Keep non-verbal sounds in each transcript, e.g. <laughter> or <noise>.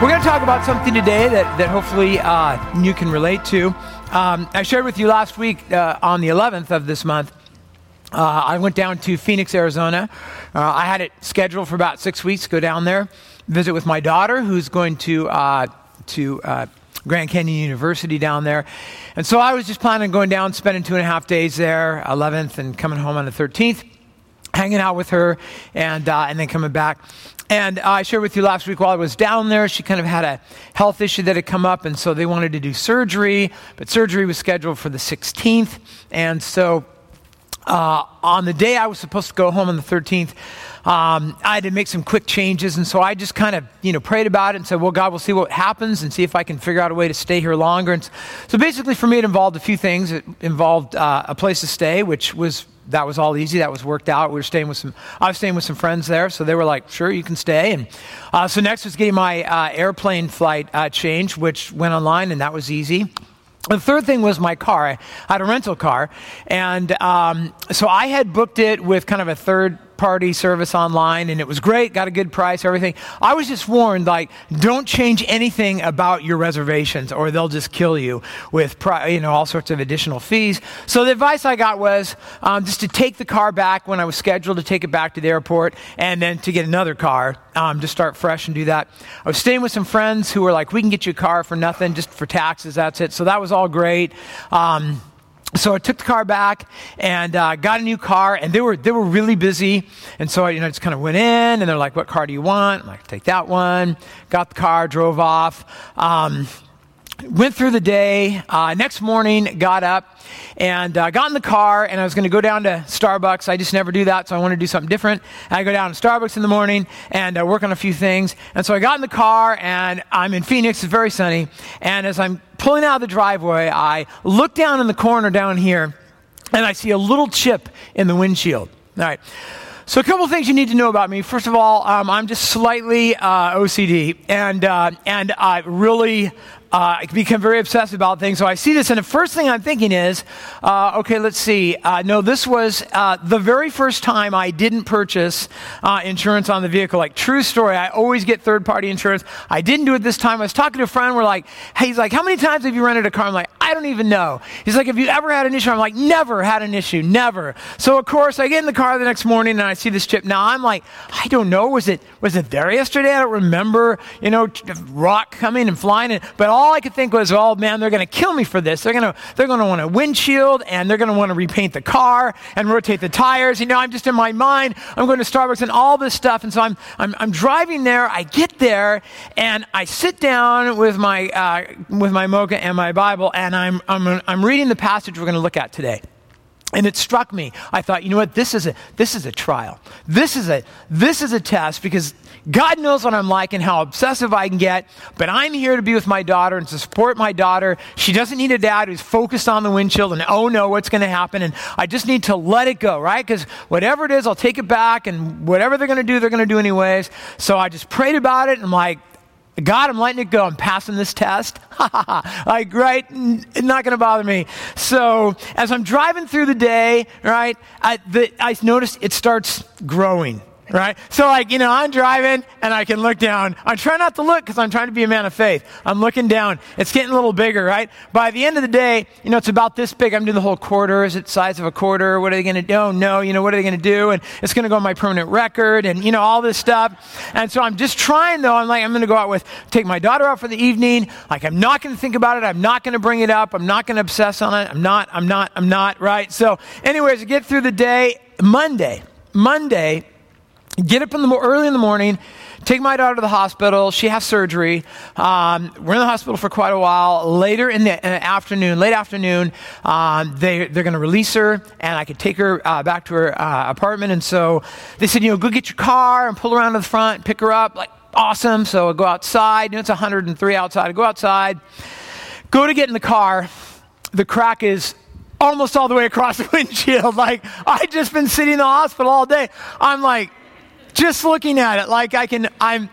We're going to talk about something today that, that hopefully uh, you can relate to. Um, I shared with you last week uh, on the 11th of this month. Uh, I went down to Phoenix, Arizona. Uh, I had it scheduled for about six weeks to go down there, visit with my daughter, who's going to uh, to uh, Grand Canyon University down there. And so I was just planning on going down, spending two and a half days there, 11th, and coming home on the 13th hanging out with her and, uh, and then coming back. And uh, I shared with you last week while I was down there, she kind of had a health issue that had come up, and so they wanted to do surgery, but surgery was scheduled for the 16th. And so uh, on the day I was supposed to go home on the 13th, um, I had to make some quick changes, and so I just kind of, you know, prayed about it and said, "Well, God, we'll see what happens and see if I can figure out a way to stay here longer." And so, basically, for me, it involved a few things. It involved uh, a place to stay, which was that was all easy. That was worked out. We were staying with some. I was staying with some friends there, so they were like, "Sure, you can stay." And uh, so next was getting my uh, airplane flight uh, changed, which went online, and that was easy. The third thing was my car. I had a rental car, and um, so I had booked it with kind of a third party service online and it was great, got a good price, everything. I was just warned, like, don't change anything about your reservations or they'll just kill you with, you know, all sorts of additional fees. So the advice I got was um, just to take the car back when I was scheduled to take it back to the airport and then to get another car um, to start fresh and do that. I was staying with some friends who were like, we can get you a car for nothing, just for taxes, that's it. So that was all great. Um, so I took the car back and uh, got a new car, and they were they were really busy, and so I you know just kind of went in, and they're like, "What car do you want?" I'm like, "Take that one." Got the car, drove off. Um, went through the day. Uh, next morning, got up and uh, got in the car, and I was going to go down to Starbucks. I just never do that, so I want to do something different. I go down to Starbucks in the morning and uh, work on a few things. And so I got in the car, and I'm in Phoenix. It's very sunny. And as I'm pulling out of the driveway, I look down in the corner down here, and I see a little chip in the windshield. All right. So, a couple things you need to know about me. First of all, um, I'm just slightly uh, OCD, and uh, and I really uh, I become very obsessed about things. So I see this, and the first thing I'm thinking is, uh, okay, let's see. Uh, no, this was uh, the very first time I didn't purchase uh, insurance on the vehicle. Like, true story. I always get third party insurance. I didn't do it this time. I was talking to a friend. We're like, hey, he's like, how many times have you rented a car? I'm like, I don't even know. He's like, have you ever had an issue? I'm like, never had an issue, never. So of course, I get in the car the next morning and I see this chip. Now I'm like, I don't know. Was it was it there yesterday? I don't remember. You know, rock coming and flying. But all all I could think was, oh man, they're going to kill me for this. They're going to they're going to want a windshield and they're going to want to repaint the car and rotate the tires. You know, I'm just in my mind. I'm going to Starbucks and all this stuff. And so I'm I'm, I'm driving there. I get there and I sit down with my uh, with my mocha and my Bible and I'm I'm I'm reading the passage we're going to look at today. And it struck me. I thought, you know what? This is a this is a trial. This is a this is a test because God knows what I'm like and how obsessive I can get, but I'm here to be with my daughter and to support my daughter. She doesn't need a dad who's focused on the windshield and oh no, what's going to happen? And I just need to let it go, right? Because whatever it is, I'll take it back, and whatever they're going to do, they're going to do anyways. So I just prayed about it, and I'm like, God, I'm letting it go. I'm passing this test. <laughs> like, right? Not going to bother me. So, as I'm driving through the day, right, I, the, I notice it starts growing right? So, like, you know, I'm driving and I can look down. I try not to look because I'm trying to be a man of faith. I'm looking down. It's getting a little bigger, right? By the end of the day, you know, it's about this big. I'm doing the whole quarter. Is it size of a quarter? What are they going to do? Oh, no, you know, what are they going to do? And it's going to go on my permanent record and, you know, all this stuff. And so I'm just trying, though. I'm like, I'm going to go out with, take my daughter out for the evening. Like, I'm not going to think about it. I'm not going to bring it up. I'm not going to obsess on it. I'm not, I'm not, I'm not, right? So, anyways, I get through the day. Monday, Monday, get up in the early in the morning, take my daughter to the hospital. She has surgery. Um, we're in the hospital for quite a while. Later in the, in the afternoon, late afternoon, um, they, they're going to release her, and I could take her uh, back to her uh, apartment. And so they said, you know, go get your car and pull around to the front, pick her up. Like, awesome. So I go outside. You know, it's 103 outside. I go outside, go to get in the car. The crack is almost all the way across the <laughs> windshield. Like, I just been sitting in the hospital all day. I'm like, just looking at it, like I can, I'm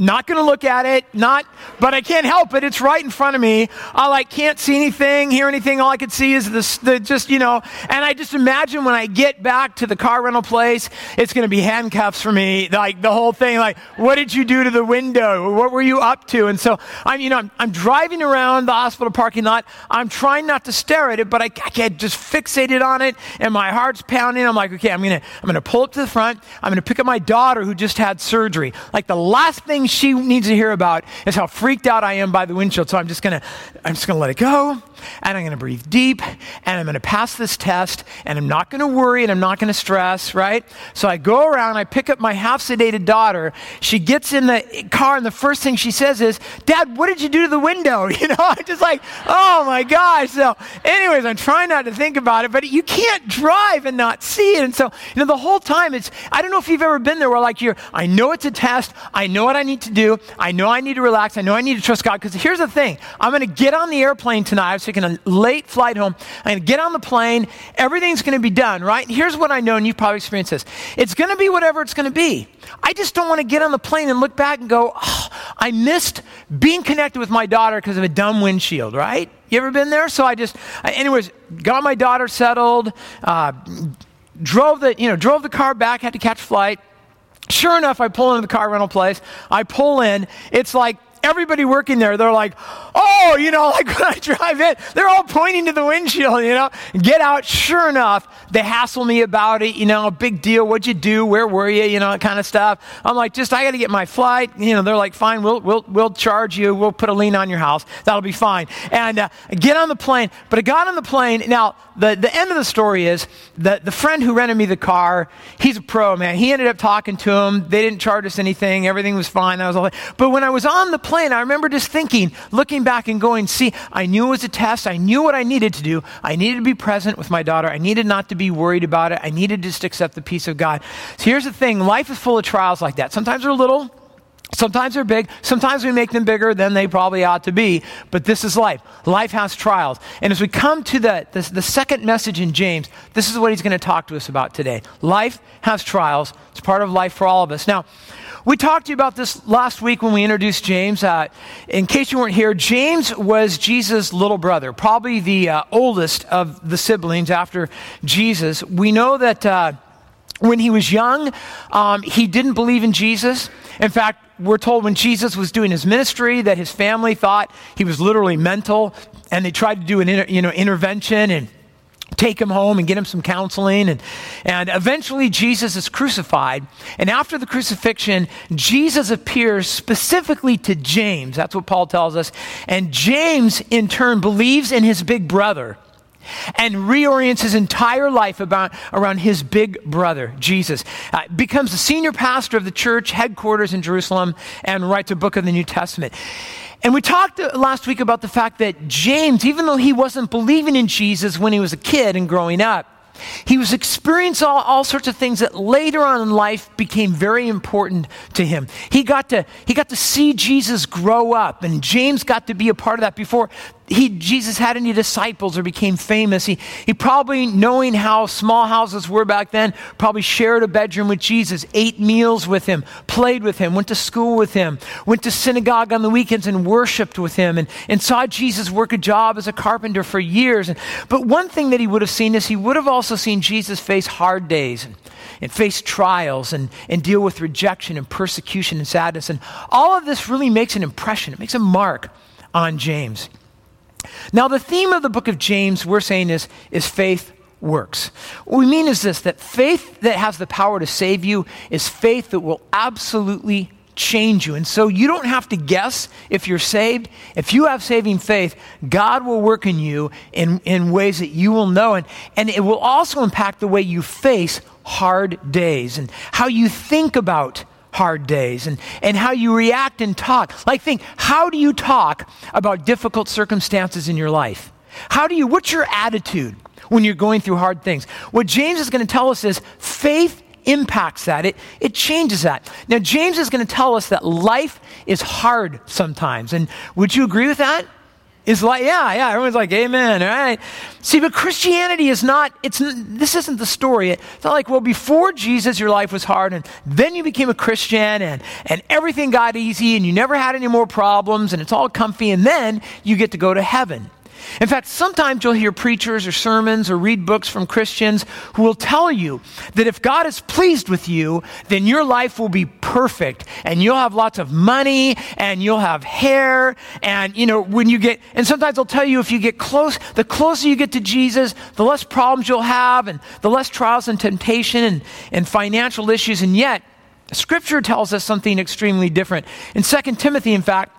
not going to look at it, not, but I can't help it. It's right in front of me. I like can't see anything, hear anything. All I could see is this, the just, you know, and I just imagine when I get back to the car rental place, it's going to be handcuffs for me. Like the whole thing, like, what did you do to the window? What were you up to? And so I'm, you know, I'm, I'm driving around the hospital parking lot. I'm trying not to stare at it, but I, I get just fixated on it and my heart's pounding. I'm like, okay, I'm going to, I'm going to pull up to the front. I'm going to pick up my daughter who just had surgery. Like the last thing she needs to hear about is how freaked out I am by the windshield. So I'm just gonna, I'm just gonna let it go, and I'm gonna breathe deep, and I'm gonna pass this test, and I'm not gonna worry, and I'm not gonna stress, right? So I go around, I pick up my half sedated daughter. She gets in the car, and the first thing she says is, "Dad, what did you do to the window?" <laughs> You know, I'm just like, oh my gosh. So, anyways, I'm trying not to think about it, but you can't drive and not see it. And so, you know, the whole time it's, I don't know if you've ever been there where like you're, I know it's a test, I know what I need to do. I know I need to relax. I know I need to trust God. Because here's the thing I'm going to get on the airplane tonight. I was taking a late flight home. I'm going to get on the plane. Everything's going to be done, right? Here's what I know, and you've probably experienced this it's going to be whatever it's going to be. I just don't want to get on the plane and look back and go, oh, I missed being connected with my daughter because of a dumb windshield, right? You ever been there? So I just, anyways, got my daughter settled, uh, drove the, you know, drove the car back, had to catch flight Sure enough, I pull into the car rental place. I pull in. It's like everybody working there, they're like, oh, you know, <laughs> like when I drive in, they're all pointing to the windshield, you know, get out. Sure enough, they hassle me about it, you know, big deal. What'd you do? Where were you? You know, that kind of stuff. I'm like, just, I got to get my flight. You know, they're like, fine, we'll, we'll, we'll charge you. We'll put a lien on your house. That'll be fine. And uh, get on the plane. But I got on the plane. Now, the, the end of the story is that the friend who rented me the car, he's a pro, man. He ended up talking to him. They didn't charge us anything. Everything was fine. That was all. But when I was on the plane, I remember just thinking, looking back and going, see, I knew it was a test. I knew what I needed to do. I needed to be present with my daughter. I needed not to be worried about it. I needed to just accept the peace of God. So here's the thing life is full of trials like that. Sometimes they're little, Sometimes they're big. Sometimes we make them bigger than they probably ought to be. But this is life. Life has trials. And as we come to the, the, the second message in James, this is what he's going to talk to us about today. Life has trials. It's part of life for all of us. Now, we talked to you about this last week when we introduced James. Uh, in case you weren't here, James was Jesus' little brother, probably the uh, oldest of the siblings after Jesus. We know that uh, when he was young, um, he didn't believe in Jesus. In fact, we're told when Jesus was doing his ministry that his family thought he was literally mental, and they tried to do an inter, you know, intervention and take him home and get him some counseling. And, and eventually, Jesus is crucified. And after the crucifixion, Jesus appears specifically to James. That's what Paul tells us. And James, in turn, believes in his big brother and reorients his entire life about, around his big brother, Jesus. Uh, becomes the senior pastor of the church headquarters in Jerusalem and writes a book of the New Testament. And we talked uh, last week about the fact that James, even though he wasn't believing in Jesus when he was a kid and growing up, he was experiencing all, all, sorts of things that later on in life became very important to him. He got to, he got to see Jesus grow up, and James got to be a part of that before, he, Jesus had any disciples or became famous. He, he probably, knowing how small houses were back then, probably shared a bedroom with Jesus, ate meals with him, played with him, went to school with him, went to synagogue on the weekends and worshiped with him, and, and saw Jesus work a job as a carpenter for years. And, but one thing that he would have seen is he would have also seen Jesus face hard days and, and face trials and, and deal with rejection and persecution and sadness. And all of this really makes an impression, it makes a mark on James. Now, the theme of the book of James, we're saying, is, is faith works. What we mean is this that faith that has the power to save you is faith that will absolutely change you. And so you don't have to guess if you're saved. If you have saving faith, God will work in you in, in ways that you will know. And, and it will also impact the way you face hard days and how you think about hard days and, and how you react and talk. Like, think, how do you talk about difficult circumstances in your life? How do you, what's your attitude when you're going through hard things? What James is going to tell us is faith impacts that, it, it changes that. Now, James is going to tell us that life is hard sometimes. And would you agree with that? Is like, yeah, yeah, everyone's like, amen, all right? See, but Christianity is not, it's, this isn't the story. It's not like, well, before Jesus, your life was hard, and then you became a Christian, and, and everything got easy, and you never had any more problems, and it's all comfy, and then you get to go to heaven. In fact, sometimes you'll hear preachers or sermons or read books from Christians who will tell you that if God is pleased with you, then your life will be perfect and you'll have lots of money and you'll have hair. And, you know, when you get, and sometimes they'll tell you if you get close, the closer you get to Jesus, the less problems you'll have and the less trials and temptation and, and financial issues. And yet, Scripture tells us something extremely different. In 2 Timothy, in fact,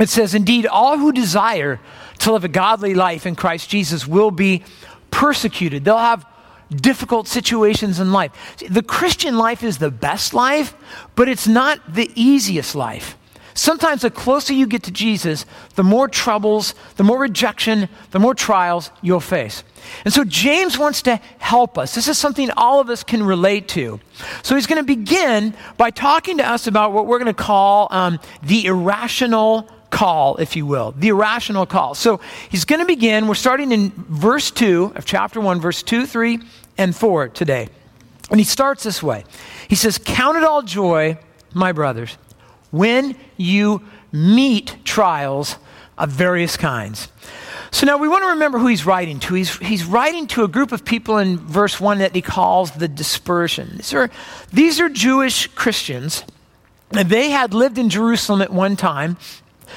it says, Indeed, all who desire to live a godly life in Christ Jesus will be persecuted. They'll have difficult situations in life. The Christian life is the best life, but it's not the easiest life. Sometimes the closer you get to Jesus, the more troubles, the more rejection, the more trials you'll face. And so James wants to help us. This is something all of us can relate to. So he's going to begin by talking to us about what we're going to call um, the irrational call, if you will, the irrational call. So he's going to begin. We're starting in verse 2 of chapter 1, verse 2, 3, and 4 today. And he starts this way He says, Count it all joy, my brothers, when you meet trials of various kinds. So now we want to remember who he's writing to. He's, he's writing to a group of people in verse 1 that he calls the dispersion. These are, these are Jewish Christians. They had lived in Jerusalem at one time.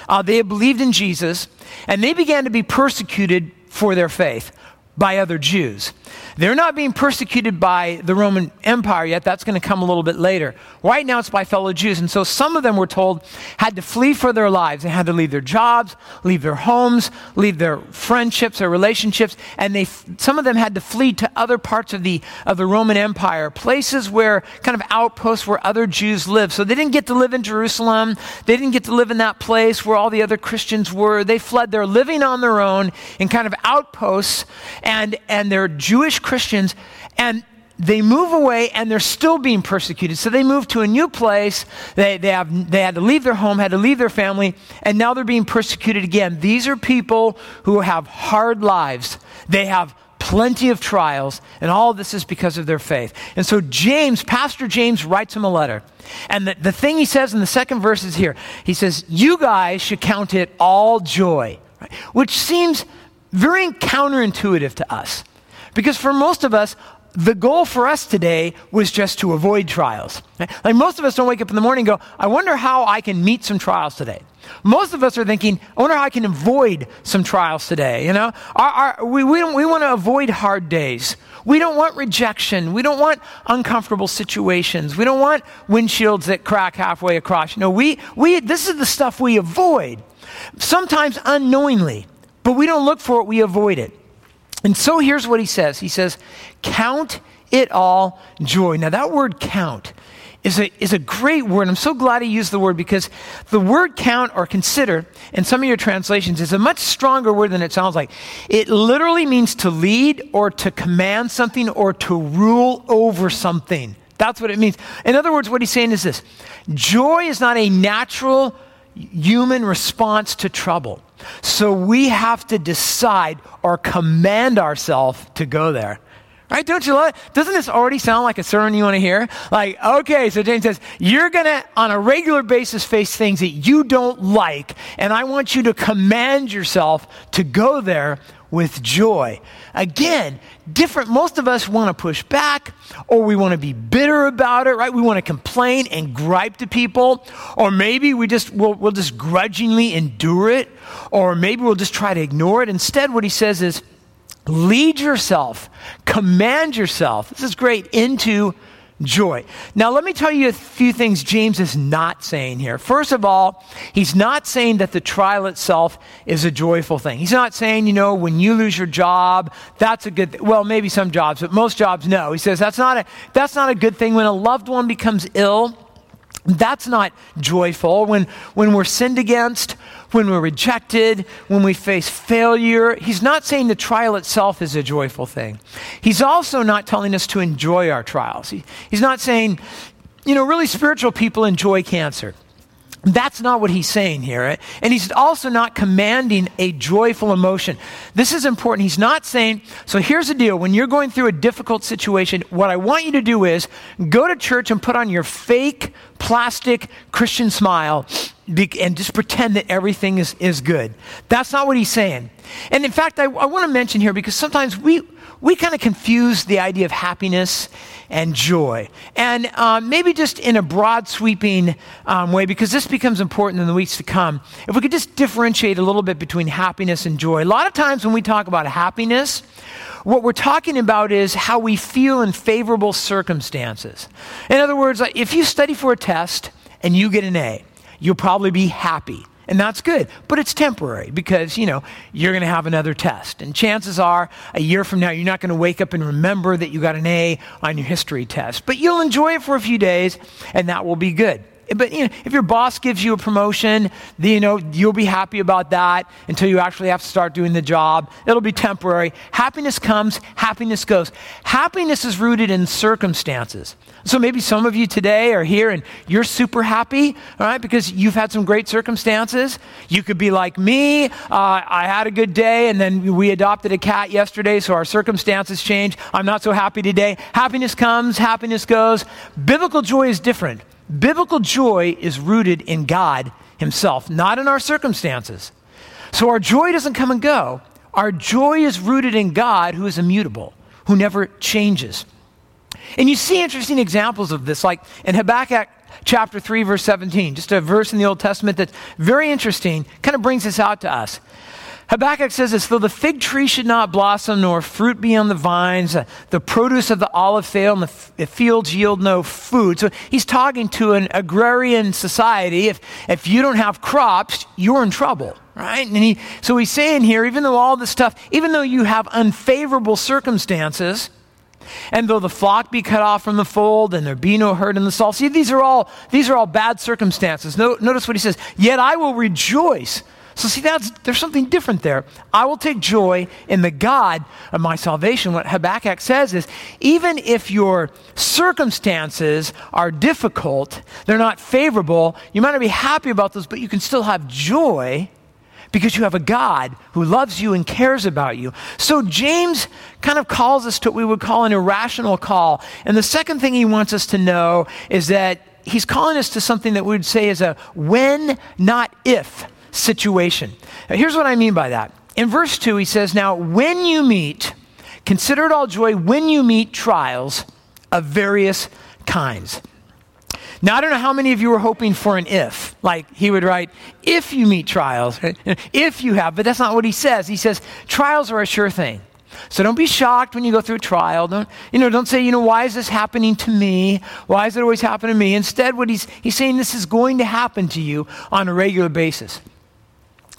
Uh, they had believed in Jesus, and they began to be persecuted for their faith by other Jews. They're not being persecuted by the Roman Empire yet. That's going to come a little bit later. Right now, it's by fellow Jews. And so some of them were told had to flee for their lives. They had to leave their jobs, leave their homes, leave their friendships, their relationships. And they, some of them had to flee to other parts of the, of the Roman Empire, places where kind of outposts where other Jews lived. So they didn't get to live in Jerusalem. They didn't get to live in that place where all the other Christians were. They fled. They're living on their own in kind of outposts. And, and they're Jewish Christians, and they move away and they're still being persecuted. So they move to a new place. They, they, have, they had to leave their home, had to leave their family, and now they're being persecuted again. These are people who have hard lives. They have plenty of trials, and all this is because of their faith. And so James, Pastor James, writes him a letter. And the, the thing he says in the second verse is here he says, You guys should count it all joy, right? which seems very counterintuitive to us. Because for most of us, the goal for us today was just to avoid trials. Like most of us don't wake up in the morning and go, I wonder how I can meet some trials today. Most of us are thinking, I wonder how I can avoid some trials today. You know, our, our, we, we, we want to avoid hard days. We don't want rejection. We don't want uncomfortable situations. We don't want windshields that crack halfway across. You know, we, we, this is the stuff we avoid, sometimes unknowingly, but we don't look for it, we avoid it. And so here's what he says He says, Count it all joy. Now, that word count is a, is a great word. I'm so glad he used the word because the word count or consider in some of your translations is a much stronger word than it sounds like. It literally means to lead or to command something or to rule over something. That's what it means. In other words, what he's saying is this joy is not a natural human response to trouble. So we have to decide or command ourselves to go there. Right? Don't you love it? Doesn't this already sound like a sermon you want to hear? Like, okay, so James says, you're going to, on a regular basis, face things that you don't like, and I want you to command yourself to go there with joy. Again, different. Most of us want to push back or we want to be bitter about it, right? We want to complain and gripe to people. Or maybe we just, we'll, we'll just grudgingly endure it. Or maybe we'll just try to ignore it. Instead, what he says is, lead yourself, command yourself. This is great into joy. Now, let me tell you a few things James is not saying here. First of all, he's not saying that the trial itself is a joyful thing. He's not saying, you know, when you lose your job, that's a good thing. Well, maybe some jobs, but most jobs, no. He says that's not a, that's not a good thing. When a loved one becomes ill, that's not joyful. When, when we're sinned against, when we're rejected, when we face failure, he's not saying the trial itself is a joyful thing. He's also not telling us to enjoy our trials. He, he's not saying, you know, really spiritual people enjoy cancer. That's not what he's saying here. Eh? And he's also not commanding a joyful emotion. This is important. He's not saying, so here's the deal. When you're going through a difficult situation, what I want you to do is go to church and put on your fake plastic Christian smile and just pretend that everything is, is good. That's not what he's saying. And in fact, I, I want to mention here because sometimes we, we kind of confuse the idea of happiness and joy. And um, maybe just in a broad, sweeping um, way, because this becomes important in the weeks to come, if we could just differentiate a little bit between happiness and joy. A lot of times when we talk about happiness, what we're talking about is how we feel in favorable circumstances. In other words, if you study for a test and you get an A, you'll probably be happy. And that's good, but it's temporary because, you know, you're going to have another test. And chances are, a year from now, you're not going to wake up and remember that you got an A on your history test. But you'll enjoy it for a few days, and that will be good. But you know, if your boss gives you a promotion, you know, you'll be happy about that until you actually have to start doing the job. It'll be temporary. Happiness comes, happiness goes. Happiness is rooted in circumstances. So maybe some of you today are here and you're super happy, all right, because you've had some great circumstances. You could be like me. Uh, I had a good day and then we adopted a cat yesterday, so our circumstances change. I'm not so happy today. Happiness comes, happiness goes. Biblical joy is different. Biblical joy is rooted in God Himself, not in our circumstances. So our joy doesn't come and go. Our joy is rooted in God who is immutable, who never changes. And you see interesting examples of this, like in Habakkuk chapter 3, verse 17, just a verse in the Old Testament that's very interesting, kind of brings this out to us. Habakkuk says this though the fig tree should not blossom, nor fruit be on the vines, the produce of the olive fail, and the, fields yield no food. So he's talking to an agrarian society. If, if you don't have crops, you're in trouble, right? And he, so he's saying here, even though all this stuff, even though you have unfavorable circumstances, and though the flock be cut off from the fold, and there be no herd in the stall. See, these are all, these are all bad circumstances. No, notice what he says. Yet I will rejoice. So, see, that's, there's something different there. I will take joy in the God of my salvation. What Habakkuk says is even if your circumstances are difficult, they're not favorable, you might not be happy about those, but you can still have joy because you have a God who loves you and cares about you. So James kind of calls us to what we would call an irrational call. And the second thing he wants us to know is that he's calling us to something that we would say is a when, not if situation. Now, here's what I mean by that. In verse 2, he says, Now, when you meet, consider it all joy when you meet trials of various kinds now, I don't know how many of you were hoping for an if. Like he would write, if you meet trials, <laughs> if you have, but that's not what he says. He says, trials are a sure thing. So don't be shocked when you go through a trial. Don't, you know, don't say, you know, why is this happening to me? Why is it always happening to me? Instead, what he's, he's saying, this is going to happen to you on a regular basis.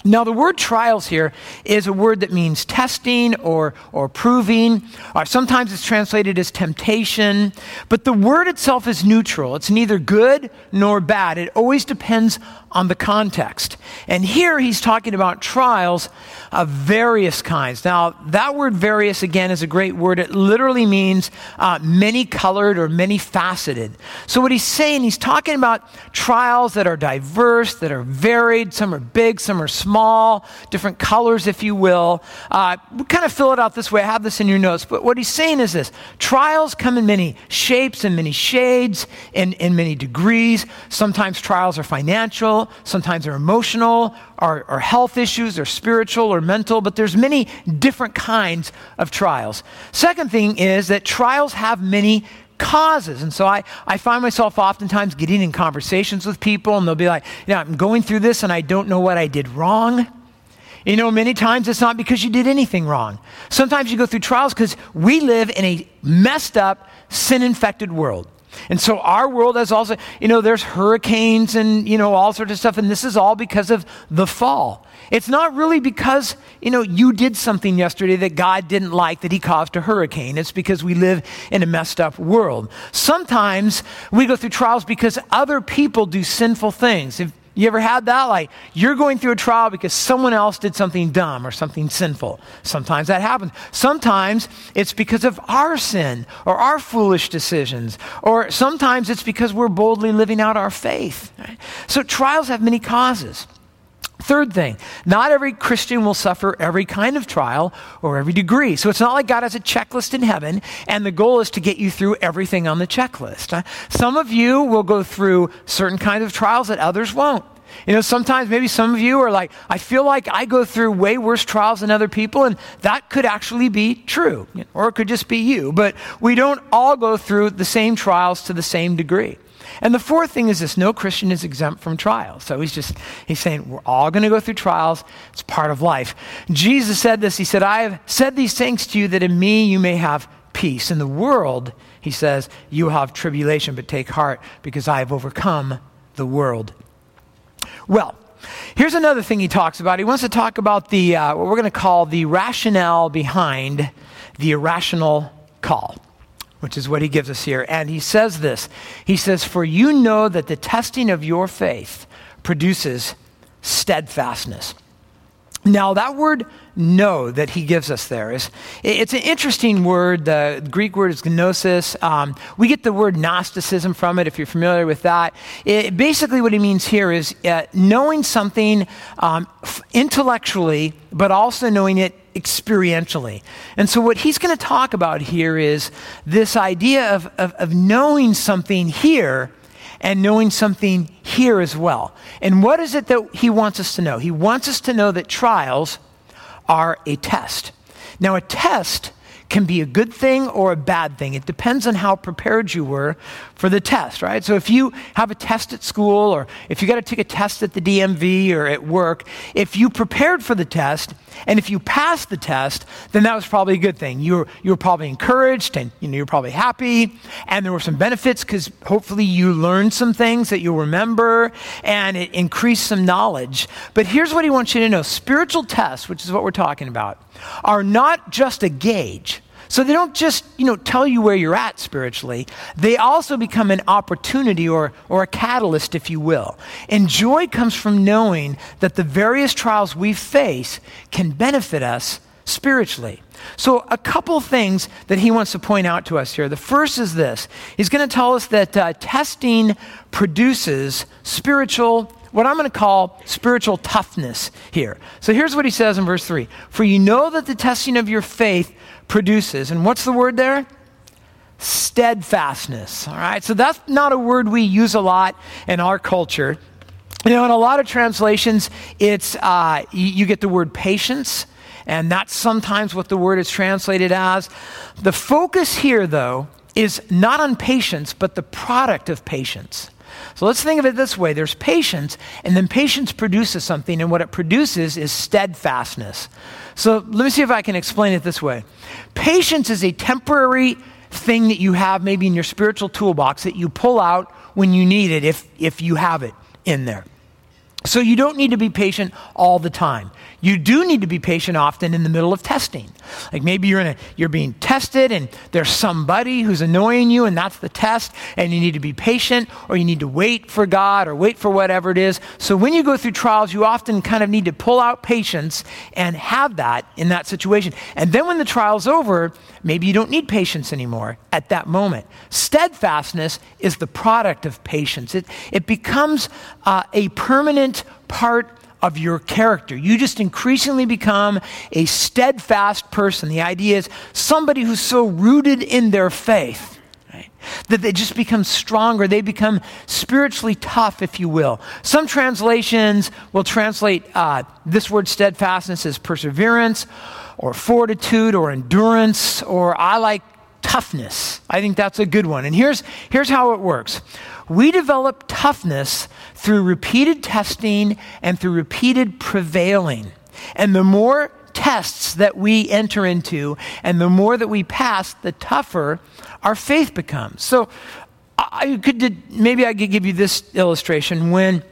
Now, the word trials here is a word that means testing or, or proving. Or sometimes it's translated as temptation. But the word itself is neutral. It's neither good nor bad. It always depends on the context. And here he's talking about trials of various kinds. Now, that word various, again, is a great word. It literally means uh, many colored or many faceted. So, what he's saying, he's talking about trials that are diverse, that are varied. Some are big, some are small, different colors, if you will. Uh, kind of fill it out this way. I have this in your notes. But what he's saying is this trials come in many shapes and many shades and in many degrees. Sometimes trials are financial sometimes they're emotional, or, or health issues, or spiritual, or mental, but there's many different kinds of trials. Second thing is that trials have many causes. And so I, I find myself oftentimes getting in conversations with people, and they'll be like, Yeah, I'm going through this and I don't know what I did wrong. You know, many times it's not because you did anything wrong. Sometimes you go through trials because we live in a messed up, sin infected world. And so our world has also, you know, there's hurricanes and, you know, all sorts of stuff. And this is all because of the fall. It's not really because, you know, you did something yesterday that God didn't like that he caused a hurricane. It's because we live in a messed up world. Sometimes we go through trials because other people do sinful things. If, You ever had that? Like, you're going through a trial because someone else did something dumb or something sinful. Sometimes that happens. Sometimes it's because of our sin or our foolish decisions. Or sometimes it's because we're boldly living out our faith. Right? So, trials have many causes. Third thing, not every Christian will suffer every kind of trial or every degree. So it's not like God has a checklist in heaven and the goal is to get you through everything on the checklist. Uh, some of you will go through certain kinds of trials that others won't. You know, sometimes maybe some of you are like, I feel like I go through way worse trials than other people, and that could actually be true. Or it could just be you. But we don't all go through the same trials to the same degree. And the fourth thing is this no Christian is exempt from trials. So he's just, he's saying, we're all going to go through trials. It's part of life. Jesus said this. He said, I have said these things to you that in me you may have peace. In the world, he says, you have tribulation, but take heart because I have overcome the world. Well, Here's another thing he talks about. He wants to talk about the uh, what we're going to call the rationale behind the irrational call which is what he gives us here. And he says this He says, For you know that the testing of your faith produces steadfastness. Now, that word know that he gives us there is it's an interesting word the greek word is gnosis um, we get the word gnosticism from it if you're familiar with that it, basically what he means here is uh, knowing something um, intellectually but also knowing it experientially. And so, what he's going to talk about here is this idea of, of, of, knowing something here and knowing something here as well. And what is it that he wants us to know? He wants us to know that trials are a test. Now, a test can be a good thing or a bad thing. It depends on how prepared you were for the test, right? So if you have a test at school or if you got to take a test at the DMV or at work, if you prepared for the test and if you passed the test, then that was probably a good thing. You were, you were probably encouraged and you know, you're probably happy and there were some benefits because hopefully you learned some things that you'll remember and it increased some knowledge. But here's what he wants you to know. Spiritual tests, which is what we're talking about, are not just a gauge. So they don't just, you know, tell you where you're at spiritually. They also become an opportunity or, or a catalyst, if you will. And joy comes from knowing that the various trials we face can benefit us spiritually. So, a couple things that he wants to point out to us here. The first is this he's going to tell us that uh, testing produces spiritual what I'm going to call spiritual toughness here. So here's what he says in verse 3 For you know that the testing of your faith produces, and what's the word there? Steadfastness. All right, so that's not a word we use a lot in our culture. You know, in a lot of translations, it's uh, you, you get the word patience, and that's sometimes what the word is translated as. The focus here, though, is not on patience, but the product of patience. So let's think of it this way there's patience, and then patience produces something, and what it produces is steadfastness. So let me see if I can explain it this way patience is a temporary thing that you have maybe in your spiritual toolbox that you pull out when you need it, if, if you have it in there. So you don't need to be patient all the time. You do need to be patient often in the middle of testing. Like maybe you're in a, you're being tested and there's somebody who's annoying you and that's the test and you need to be patient or you need to wait for God or wait for whatever it is. So when you go through trials, you often kind of need to pull out patience and have that in that situation. And then when the trial's over, maybe you don't need patience anymore at that moment. Steadfastness is the product of patience. It, it becomes uh, a permanent part of your character. You just increasingly become a steadfast person. The idea is somebody who's so rooted in their faith that they just become stronger. They become spiritually tough, if you will. Some translations will translate uh, this word steadfastness as perseverance or fortitude or endurance, or I like toughness. I think that's a good one. And here's, here's how it works we develop toughness through repeated testing and through repeated prevailing. And the more tests that we enter into and the more that we pass, the tougher our faith becomes. So I could maybe I could give you this illustration when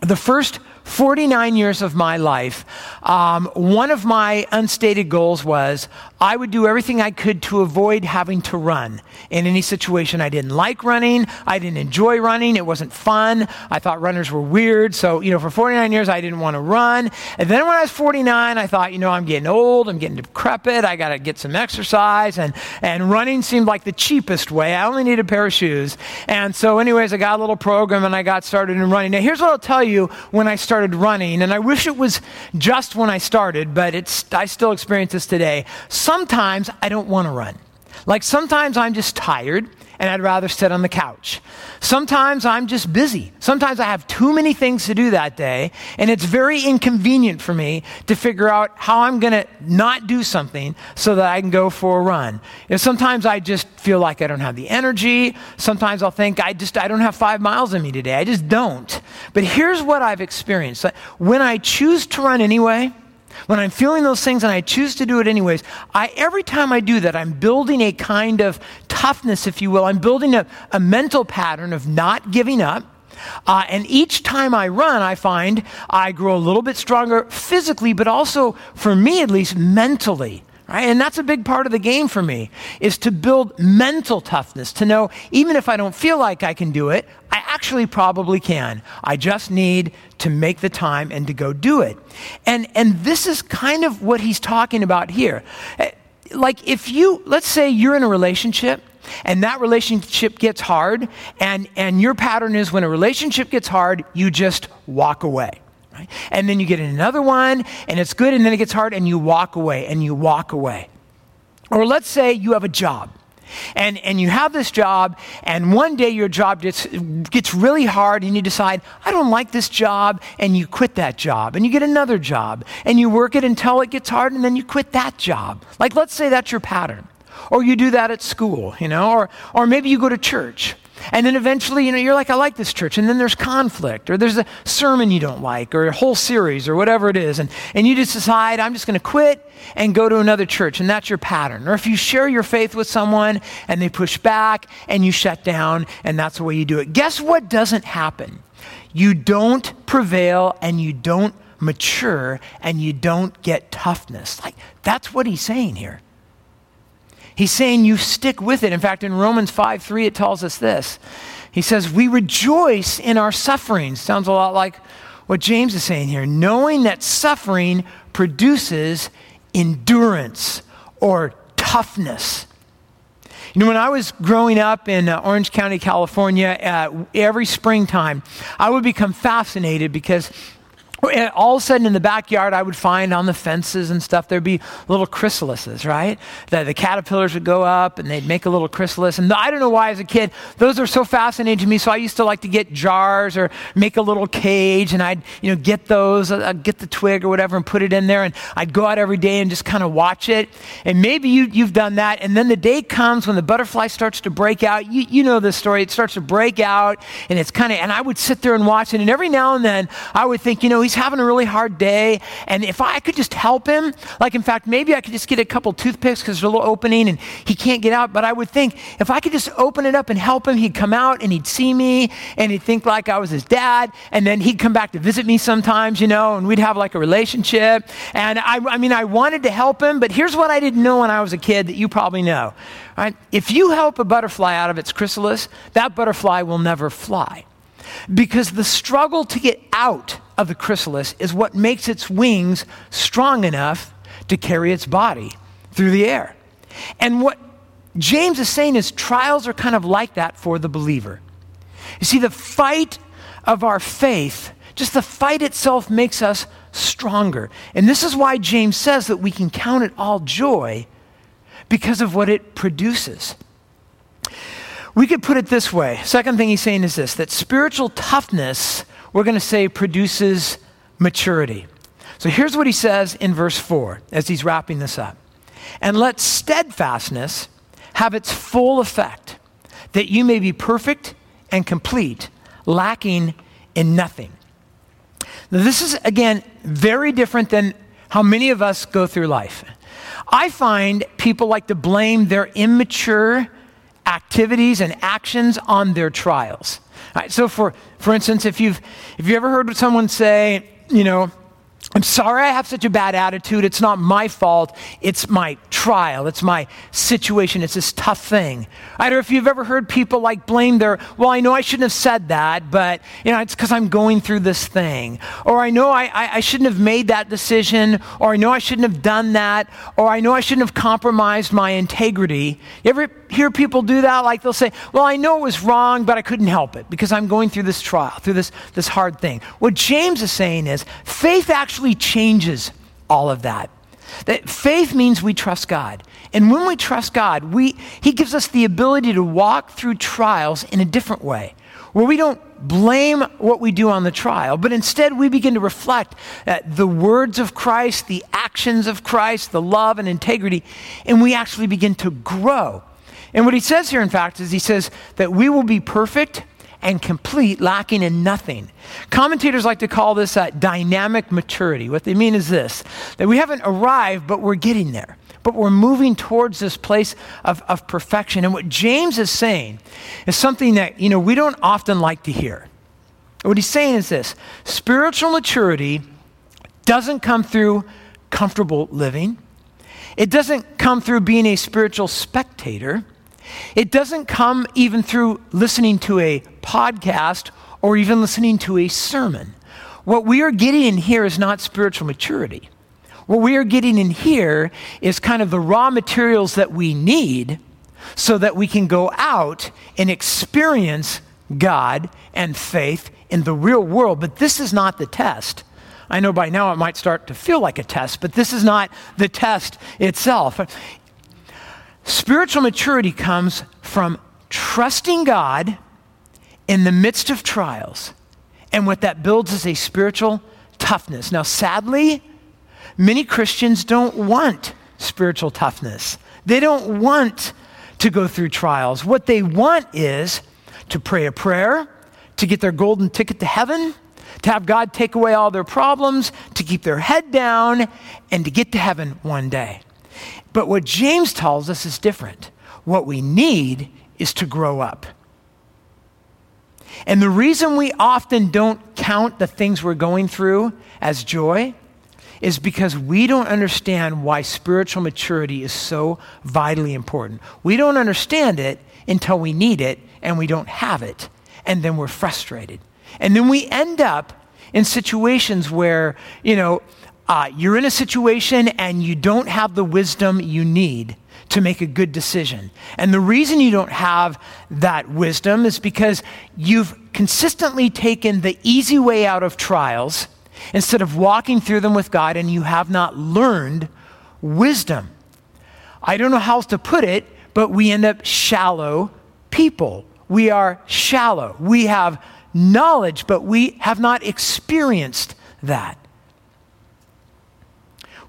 the first 49 years of my life, um, one of my unstated goals was I would do everything I could to avoid having to run in any situation. I didn't like running. I didn't enjoy running. It wasn't fun. I thought runners were weird. So, you know, for 49 years, I didn't want to run. And then when I was 49, I thought, you know, I'm getting old. I'm getting decrepit. I got to get some exercise. And, and running seemed like the cheapest way. I only needed a pair of shoes. And so, anyways, I got a little program and I got started in running. Now, here's what I'll tell you when I started running. And I wish it was just when I started, but it's, I still experience this today. Sometimes I don't want to run. Like sometimes I'm just tired and I'd rather sit on the couch. Sometimes I'm just busy. Sometimes I have too many things to do that day, and it's very inconvenient for me to figure out how I'm going to not do something so that I can go for a run. You sometimes I just feel like I don't have the energy. Sometimes I'll think I just I don't have 5 miles in me today. I just don't. But here's what I've experienced. When I choose to run anyway, when I'm feeling those things and I choose to do it anyways, I, every time I do that, I'm building a kind of toughness, if you will. I'm building a, a mental pattern of not giving up. Uh, and each time I run, I find I grow a little bit stronger physically, but also, for me at least, mentally. Right? And that's a big part of the game for me is to build mental toughness, to know even if I don't feel like I can do it, I actually probably can. I just need to make the time and to go do it. And and this is kind of what he's talking about here. Eh, like if you let's say you're in a relationship and that relationship gets hard and and your pattern is when a relationship gets hard, you just walk away. Right? And then you get another one, and it's good, and then it gets hard, and you walk away, and you walk away. Or let's say you have a job. And, and you have this job, and one day your job gets, gets really hard, and you decide, I don't like this job, and you quit that job, and you get another job, and you work it until it gets hard, and then you quit that job. Like, let's say that's your pattern. Or you do that at school, you know, or, or maybe you go to church and then eventually, you know, you're like, I like this church. And then there's conflict, or there's a sermon you don't like, or a whole series, or whatever it is. And, and you just decide, I'm just going to quit and go to another church. And that's your pattern. Or if you share your faith with someone and they push back and you shut down, and that's the way you do it. Guess what doesn't happen? You don't prevail and you don't mature and you don't get toughness. Like, that's what he's saying here. He's saying you stick with it. In fact, in Romans 5 3, it tells us this. He says, We rejoice in our sufferings. Sounds a lot like what James is saying here, knowing that suffering produces endurance or toughness. You know, when I was growing up in uh, Orange County, California, uh, every springtime, I would become fascinated because all of a sudden in the backyard, I would find on the fences and stuff, there'd be little chrysalises, right? The, the caterpillars would go up and they'd make a little chrysalis. And I don't know why, as a kid, those are so fascinating to me. So I used to like to get jars or make a little cage and I'd, you know, get those, uh, I'd get the twig or whatever and put it in there. And I'd go out every day and just kind of watch it. And maybe you, you've done that. And then the day comes when the butterfly starts to break out. You, you know this story. It starts to break out and it's kind of, and I would sit there and watch it. And every now and then I would think, you know, he's he's having a really hard day, and if I could just help him, like in fact, maybe I could just get a couple toothpicks because there's a little opening and he can't get out. But I would think if I could just open it up and help him, he'd come out and he'd see me and he'd think like I was his dad, and then he'd come back to visit me sometimes, you know, and we'd have like a relationship. And I, I mean, I wanted to help him, but here's what I didn't know when I was a kid that you probably know. Right? If you help a butterfly out of its chrysalis, that butterfly will never fly. Because the struggle to get out of the chrysalis is what makes its wings strong enough to carry its body through the air. And what James is saying is trials are kind of like that for the believer. You see, the fight of our faith, just the fight itself makes us stronger. And this is why James says that we can count it all joy because of what it produces. We could put it this way. Second thing he's saying is this that spiritual toughness, we're going to say, produces maturity. So here's what he says in verse 4 as he's wrapping this up. And let steadfastness have its full effect, that you may be perfect and complete, lacking in nothing. Now, this is, again, very different than how many of us go through life. I find people like to blame their immature activities and actions on their trials. Right, so, for, for instance, if you've, if you ever heard someone say, you know, I'm sorry I have such a bad attitude. It's not my fault. It's my trial. It's my situation. It's this tough thing. I don't know if you've ever heard people like blame their, well, I know I shouldn't have said that, but, you know, it's because I'm going through this thing. Or I know I, I, I, shouldn't have made that decision. Or I know I shouldn't have done that. Or I know I shouldn't have compromised my integrity. You ever hear people do that? Like they'll say, well, I know it was wrong, but I couldn't help it because I'm going through this trial, through this, this hard thing. What James is saying is faith actually changes all of that. That faith means we trust God. And when we trust God, we, He gives us the ability to walk through trials in a different way, where we don't blame what we do on the trial, but instead we begin to reflect the words of Christ, the actions of Christ, the love and integrity, and we actually begin to grow. And what he says here, in fact, is he says that we will be perfect and complete, lacking in nothing. Commentators like to call this a dynamic maturity. What they mean is this that we haven't arrived, but we're getting there. But we're moving towards this place of, of perfection. And what James is saying is something that, you know, we don't often like to hear. What he's saying is this spiritual maturity doesn't come through comfortable living, it doesn't come through being a spiritual spectator. It doesn't come even through listening to a podcast or even listening to a sermon. What we are getting in here is not spiritual maturity. What we are getting in here is kind of the raw materials that we need so that we can go out and experience God and faith in the real world. But this is not the test. I know by now it might start to feel like a test, but this is not the test itself. Spiritual maturity comes from trusting God in the midst of trials. And what that builds is a spiritual toughness. Now, sadly, many Christians don't want spiritual toughness. They don't want to go through trials. What they want is to pray a prayer, to get their golden ticket to heaven, to have God take away all their problems, to keep their head down, and to get to heaven one day. But what James tells us is different. What we need is to grow up. And the reason we often don't count the things we're going through as joy is because we don't understand why spiritual maturity is so vitally important. We don't understand it until we need it and we don't have it, and then we're frustrated. And then we end up in situations where, you know, uh, you're in a situation and you don't have the wisdom you need to make a good decision. And the reason you don't have that wisdom is because you've consistently taken the easy way out of trials instead of walking through them with God, and you have not learned wisdom. I don't know how else to put it, but we end up shallow people. We are shallow. We have knowledge, but we have not experienced that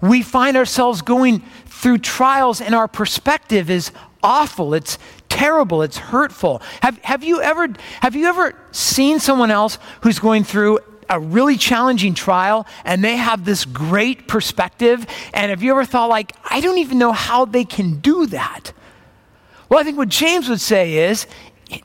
we find ourselves going through trials and our perspective is awful. It's terrible. It's hurtful. Have, have, you ever, have you ever seen someone else who's going through a really challenging trial and they have this great perspective? And have you ever thought, like, I don't even know how they can do that? Well, I think what James would say is it,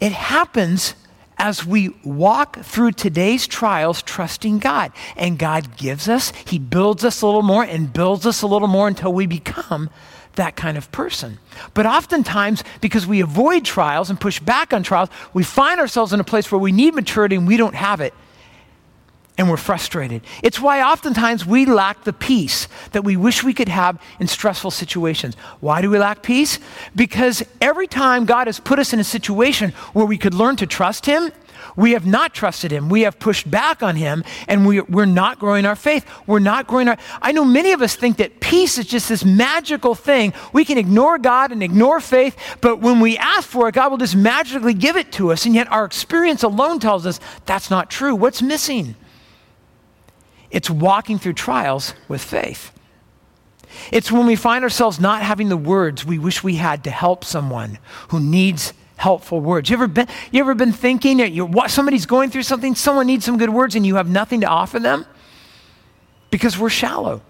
it happens as we walk through today's trials, trusting God. And God gives us, He builds us a little more and builds us a little more until we become that kind of person. But oftentimes, because we avoid trials and push back on trials, we find ourselves in a place where we need maturity and we don't have it and we're frustrated. It's why oftentimes we lack the peace that we wish we could have in stressful situations. Why do we lack peace? Because every time God has put us in a situation where we could learn to trust Him, we have not trusted him. We have pushed back on him, and we, we're not growing our faith. We're not growing our. I know many of us think that peace is just this magical thing. We can ignore God and ignore faith, but when we ask for it, God will just magically give it to us. And yet, our experience alone tells us that's not true. What's missing? It's walking through trials with faith. It's when we find ourselves not having the words we wish we had to help someone who needs helpful words. You ever been, you ever been thinking that somebody's going through something, someone needs some good words, and you have nothing to offer them? Because we're shallow.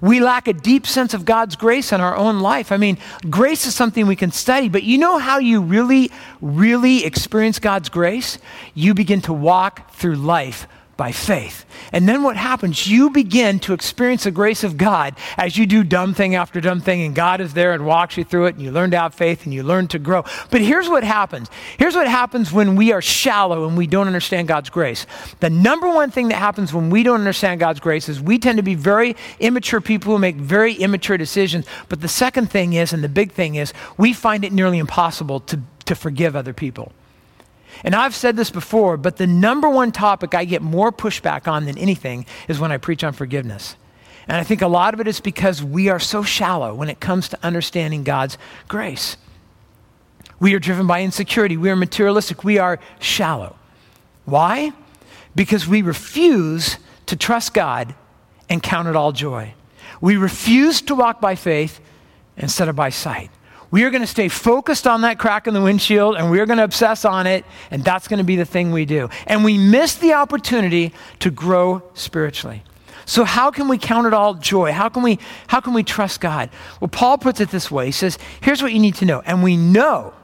We lack a deep sense of God's grace in our own life. I mean, grace is something we can study, but you know how you really, really experience God's grace? You begin to walk through life by faith. And then what happens? You begin to experience the grace of God as you do dumb thing after dumb thing, and God is there and walks you through it, and you learn to have faith and you learn to grow. But here's what happens here's what happens when we are shallow and we don't understand God's grace. The number one thing that happens when we don't understand God's grace is we tend to be very immature people who make very immature decisions. But the second thing is, and the big thing is, we find it nearly impossible to, to forgive other people. And I've said this before, but the number one topic I get more pushback on than anything is when I preach on forgiveness. And I think a lot of it is because we are so shallow when it comes to understanding God's grace. We are driven by insecurity. We are materialistic. We are shallow. Why? Because we refuse to trust God and count it all joy. We refuse to walk by faith instead of by sight. We are going to stay focused on that crack in the windshield and we are going to obsess on it, and that's going to be the thing we do. And we miss the opportunity to grow spiritually. So how can we count it all joy? How can we how can we trust God? Well, Paul puts it this way. He says, "Here's what you need to know." And we know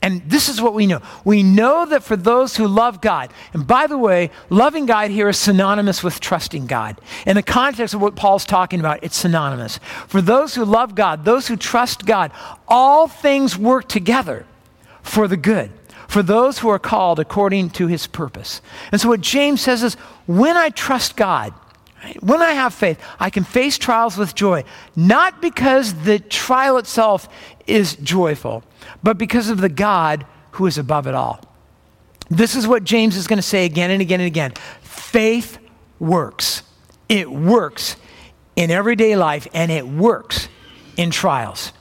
and this is what we know. We know that for those who love God, and by the way, loving God here is synonymous with trusting God. In the context of what Paul's talking about, it's synonymous. For those who love God, those who trust God, all things work together for the good, for those who are called according to his purpose. And so what James says is when I trust God, when I have faith, I can face trials with joy, not because the trial itself is joyful, but because of the God who is above it all. This is what James is going to say again and again and again. Faith works. It works in everyday life and it works in trials.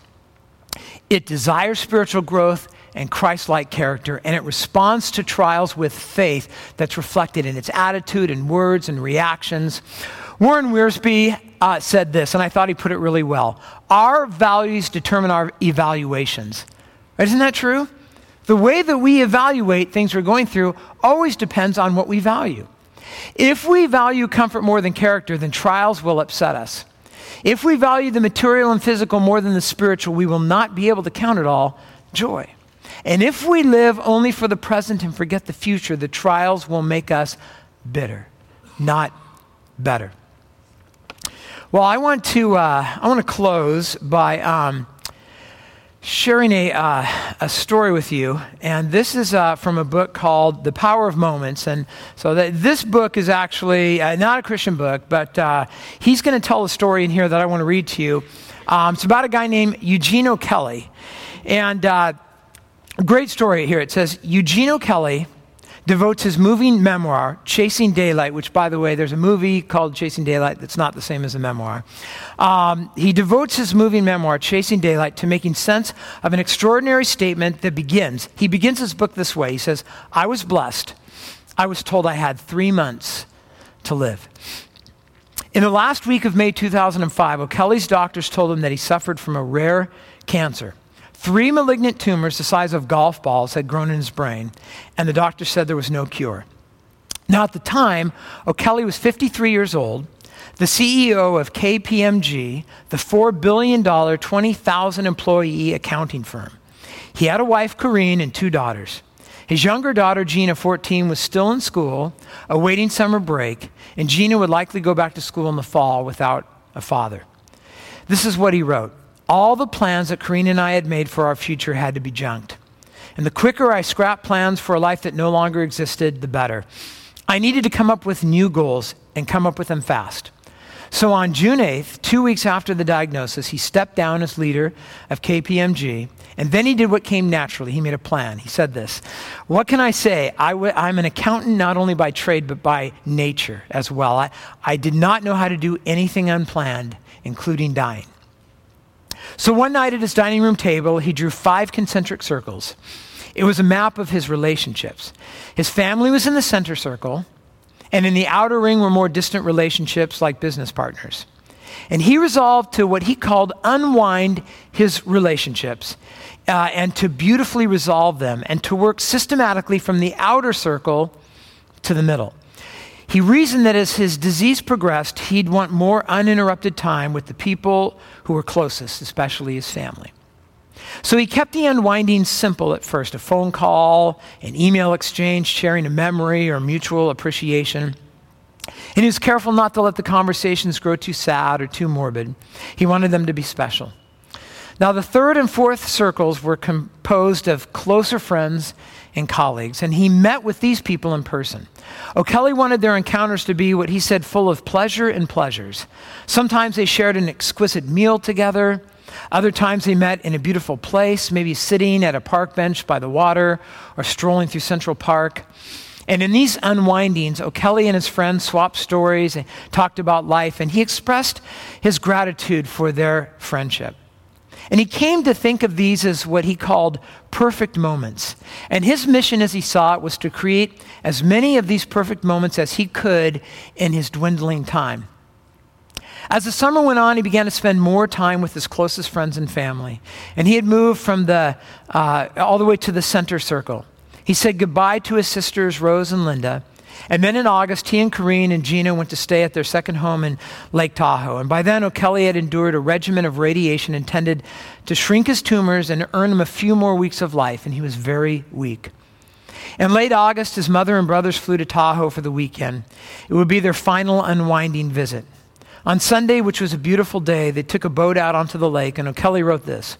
It desires spiritual growth and Christ like character, and it responds to trials with faith that's reflected in its attitude and words and reactions. Warren Wiersbe uh, said this, and I thought he put it really well. Our values determine our evaluations. Isn't that true? The way that we evaluate things we're going through always depends on what we value. If we value comfort more than character, then trials will upset us. If we value the material and physical more than the spiritual, we will not be able to count it all joy. And if we live only for the present and forget the future, the trials will make us bitter, not better. Well, I want to, uh, I want to close by um, sharing a, uh, a story with you. And this is uh, from a book called The Power of Moments. And so that, this book is actually uh, not a Christian book, but uh, he's going to tell a story in here that I want to read to you. Um, it's about a guy named Eugene O'Kelly. And uh, great story here. It says Eugene O'Kelly devotes his moving memoir, Chasing Daylight, which, by the way, there's a movie called Chasing Daylight that's not the same as a memoir. Um, he devotes his moving memoir, Chasing Daylight, to making sense of an extraordinary statement that begins. He begins his book this way He says, I was blessed. I was told I had three months to live. In the last week of May 2005, O'Kelly's doctors told him that he suffered from a rare cancer. Three malignant tumors the size of golf balls had grown in his brain, and the doctor said there was no cure. Now, at the time, O'Kelly was 53 years old, the CEO of KPMG, the $4 billion, 20,000 employee accounting firm. He had a wife, Corinne, and two daughters. His younger daughter, Gina, 14, was still in school, awaiting summer break, and Gina would likely go back to school in the fall without a father. This is what he wrote all the plans that Karina and I had made for our future had to be junked. And the quicker I scrapped plans for a life that no longer existed, the better. I needed to come up with new goals and come up with them fast. So on June 8th, two weeks after the diagnosis, he stepped down as leader of KPMG, and then he did what came naturally. He made a plan. He said this What can I say? i w- I'm an accountant not only by trade, but by nature as well. I, I did not know how to do anything unplanned, including dying. So one night at his dining room table, he drew five concentric circles. It was a map of his relationships. His family was in the center circle, and in the outer ring were more distant relationships like business partners. And he resolved to what he called unwind his relationships uh, and to beautifully resolve them and to work systematically from the outer circle to the middle. He reasoned that as his disease progressed, he'd want more uninterrupted time with the people who were closest, especially his family. So he kept the unwinding simple at first a phone call, an email exchange, sharing a memory or mutual appreciation. And he was careful not to let the conversations grow too sad or too morbid. He wanted them to be special. Now, the third and fourth circles were composed of closer friends and colleagues, and he met with these people in person. O'Kelly wanted their encounters to be what he said full of pleasure and pleasures. Sometimes they shared an exquisite meal together. Other times they met in a beautiful place, maybe sitting at a park bench by the water or strolling through Central Park. And in these unwindings, O'Kelly and his friends swapped stories and talked about life, and he expressed his gratitude for their friendship. And he came to think of these as what he called perfect moments. And his mission, as he saw it, was to create as many of these perfect moments as he could in his dwindling time. As the summer went on, he began to spend more time with his closest friends and family. And he had moved from the, uh, all the way to the center circle. He said goodbye to his sisters, Rose and Linda, and then in August, he and Corinne and Gina went to stay at their second home in Lake Tahoe. And by then, O'Kelly had endured a regimen of radiation intended to shrink his tumors and earn him a few more weeks of life, and he was very weak. In late August, his mother and brothers flew to Tahoe for the weekend. It would be their final unwinding visit. On Sunday, which was a beautiful day, they took a boat out onto the lake, and O'Kelly wrote this.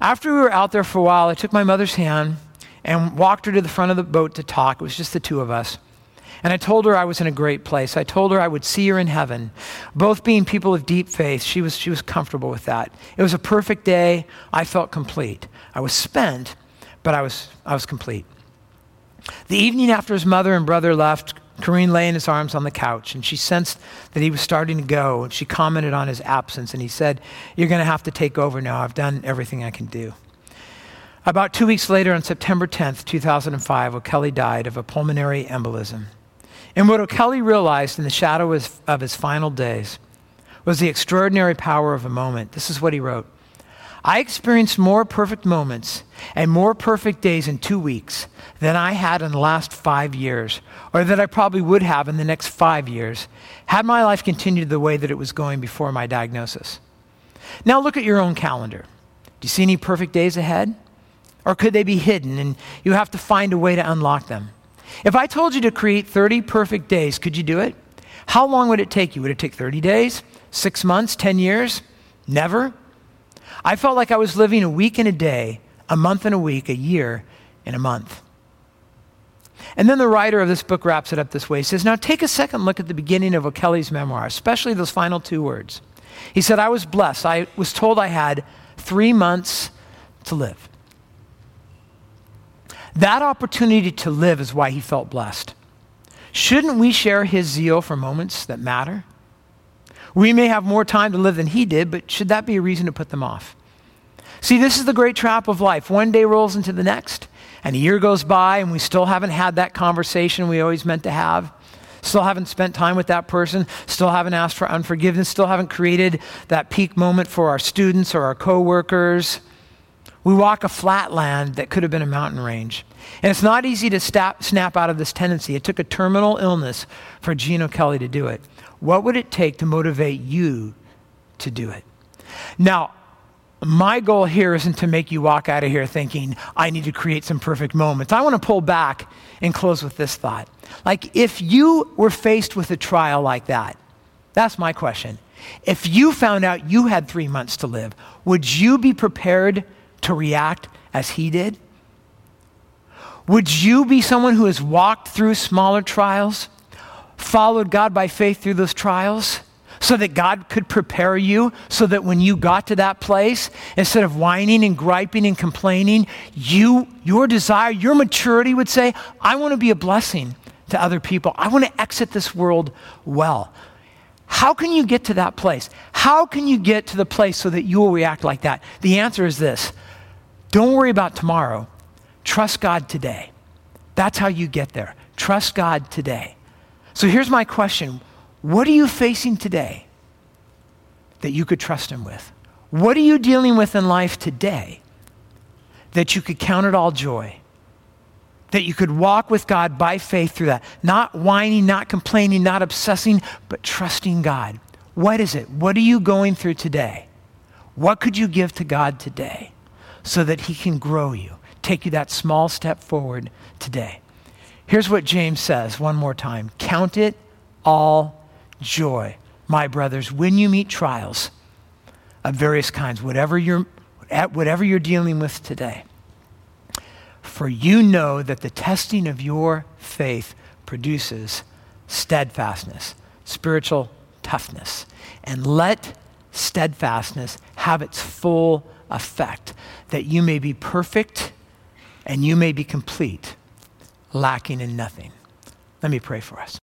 After we were out there for a while, I took my mother's hand and walked her to the front of the boat to talk. It was just the two of us. And I told her I was in a great place. I told her I would see her in heaven. Both being people of deep faith, she was, she was comfortable with that. It was a perfect day. I felt complete. I was spent, but I was, I was complete. The evening after his mother and brother left, Corinne lay in his arms on the couch, and she sensed that he was starting to go. And she commented on his absence, and he said, You're going to have to take over now. I've done everything I can do. About two weeks later, on September 10th, 2005, O'Kelly died of a pulmonary embolism. And what O'Kelly realized in the shadow of his final days was the extraordinary power of a moment. This is what he wrote I experienced more perfect moments and more perfect days in two weeks than I had in the last five years, or that I probably would have in the next five years, had my life continued the way that it was going before my diagnosis. Now look at your own calendar. Do you see any perfect days ahead? Or could they be hidden and you have to find a way to unlock them? If I told you to create 30 perfect days, could you do it? How long would it take you? Would it take 30 days, six months, 10 years? Never. I felt like I was living a week in a day, a month in a week, a year in a month. And then the writer of this book wraps it up this way. He says, Now take a second look at the beginning of O'Kelly's memoir, especially those final two words. He said, I was blessed. I was told I had three months to live. That opportunity to live is why he felt blessed. Shouldn't we share his zeal for moments that matter? We may have more time to live than he did, but should that be a reason to put them off? See, this is the great trap of life. One day rolls into the next, and a year goes by, and we still haven't had that conversation we always meant to have. Still haven't spent time with that person, still haven't asked for unforgiveness, still haven't created that peak moment for our students or our coworkers. We walk a flat land that could have been a mountain range. And it's not easy to snap out of this tendency. It took a terminal illness for Gene O'Kelly to do it. What would it take to motivate you to do it? Now, my goal here isn't to make you walk out of here thinking, I need to create some perfect moments. I want to pull back and close with this thought. Like, if you were faced with a trial like that, that's my question. If you found out you had three months to live, would you be prepared to react as he did? Would you be someone who has walked through smaller trials, followed God by faith through those trials, so that God could prepare you, so that when you got to that place, instead of whining and griping and complaining, you, your desire, your maturity would say, I want to be a blessing to other people. I want to exit this world well. How can you get to that place? How can you get to the place so that you will react like that? The answer is this don't worry about tomorrow. Trust God today. That's how you get there. Trust God today. So here's my question What are you facing today that you could trust Him with? What are you dealing with in life today that you could count it all joy? That you could walk with God by faith through that. Not whining, not complaining, not obsessing, but trusting God. What is it? What are you going through today? What could you give to God today? So that He can grow you, take you that small step forward today. Here's what James says one more time Count it all joy, my brothers, when you meet trials of various kinds, whatever you're, whatever you're dealing with today. For you know that the testing of your faith produces steadfastness, spiritual toughness. And let steadfastness have its full effect, that you may be perfect and you may be complete, lacking in nothing. Let me pray for us.